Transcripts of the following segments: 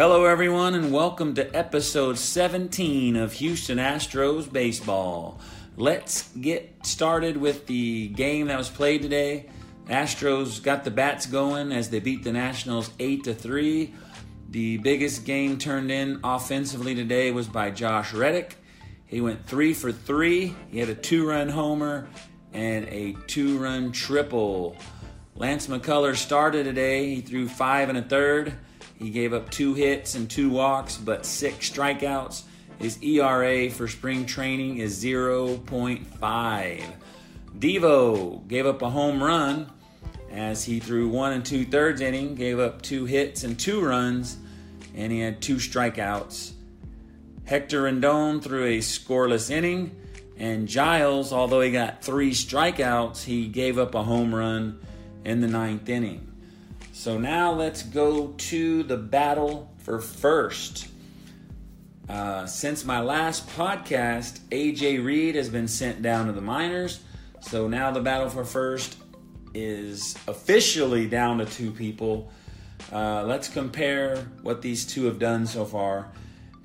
Hello, everyone, and welcome to episode 17 of Houston Astros Baseball. Let's get started with the game that was played today. Astros got the bats going as they beat the Nationals 8 to 3. The biggest game turned in offensively today was by Josh Reddick. He went 3 for 3. He had a 2-run homer and a 2-run triple. Lance McCullers started today. He threw 5 and a third. He gave up 2 hits and 2 walks but 6 strikeouts. His ERA for spring training is 0.5. Devo gave up a home run as he threw one and two thirds inning, gave up two hits and two runs, and he had two strikeouts. Hector Rondon threw a scoreless inning, and Giles, although he got three strikeouts, he gave up a home run in the ninth inning. So now let's go to the battle for first. Uh, since my last podcast, AJ Reed has been sent down to the minors. So now the battle for first is officially down to two people. Uh, let's compare what these two have done so far.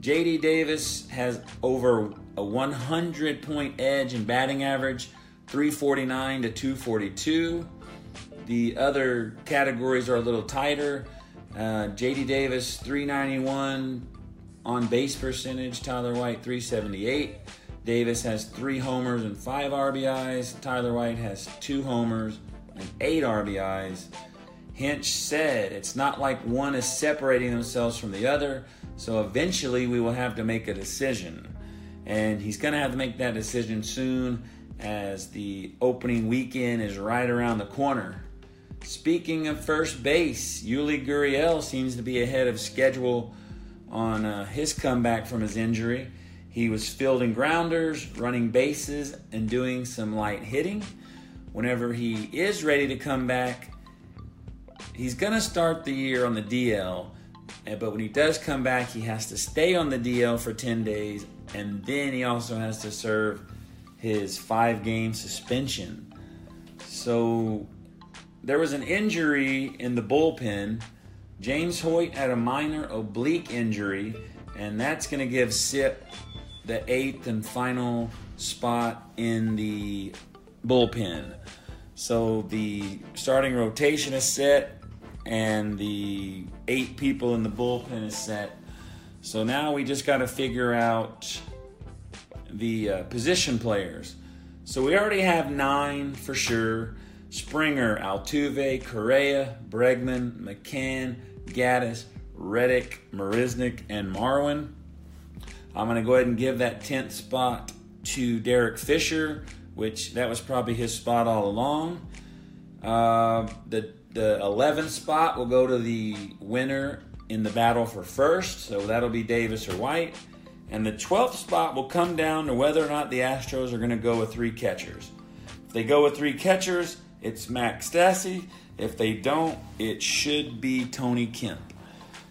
JD Davis has over a 100 point edge in batting average, 349 to 242. The other categories are a little tighter. Uh, JD Davis, 391 on base percentage, Tyler White, 378. Davis has three homers and five RBIs. Tyler White has two homers and eight RBIs. Hinch said it's not like one is separating themselves from the other, so eventually we will have to make a decision. And he's going to have to make that decision soon as the opening weekend is right around the corner. Speaking of first base, Yuli Gurriel seems to be ahead of schedule on uh, his comeback from his injury. He was fielding grounders, running bases, and doing some light hitting whenever he is ready to come back, he's going to start the year on the DL. But when he does come back, he has to stay on the DL for 10 days. And then he also has to serve his five game suspension. So there was an injury in the bullpen. James Hoyt had a minor oblique injury, and that's going to give Sipp the eighth and final spot in the bullpen. So the starting rotation is set, and the eight people in the bullpen is set. So now we just got to figure out the uh, position players. So we already have nine for sure Springer, Altuve, Correa, Bregman, McCann, Gattis, Reddick, Marisnick, and Marwin. I'm going to go ahead and give that 10th spot to Derek Fisher which that was probably his spot all along. Uh, the the 11th spot will go to the winner in the battle for first, so that'll be Davis or White. And the 12th spot will come down to whether or not the Astros are going to go with three catchers. If they go with three catchers, it's Max Stassi. If they don't, it should be Tony Kemp.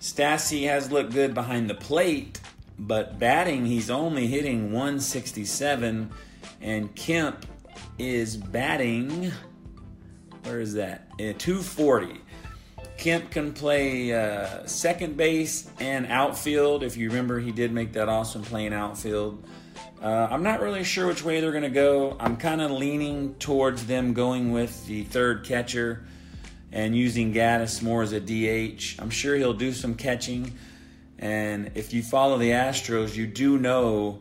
Stassi has looked good behind the plate, but batting, he's only hitting 167 and Kemp is batting. Where is that? Uh, 240. Kemp can play uh, second base and outfield. If you remember, he did make that awesome playing outfield. Uh, I'm not really sure which way they're going to go. I'm kind of leaning towards them going with the third catcher and using Gattis more as a DH. I'm sure he'll do some catching. And if you follow the Astros, you do know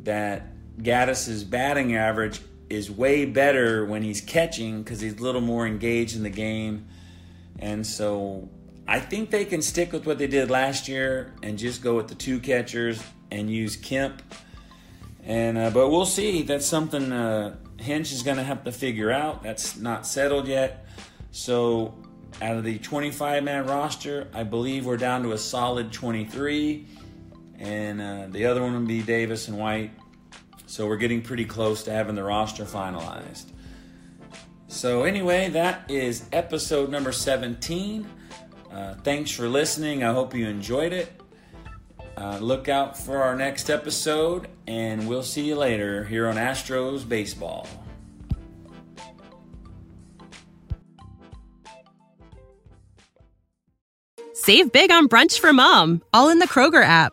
that Gattis's batting average is way better when he's catching because he's a little more engaged in the game. And so I think they can stick with what they did last year and just go with the two catchers and use Kemp. And uh, but we'll see. That's something uh, Hinch is going to have to figure out. That's not settled yet. So out of the 25 man roster, I believe we're down to a solid 23. And uh, the other one would be Davis and White. So we're getting pretty close to having the roster finalized. So, anyway, that is episode number 17. Uh, thanks for listening. I hope you enjoyed it. Uh, look out for our next episode, and we'll see you later here on Astros Baseball. Save big on brunch for mom, all in the Kroger app.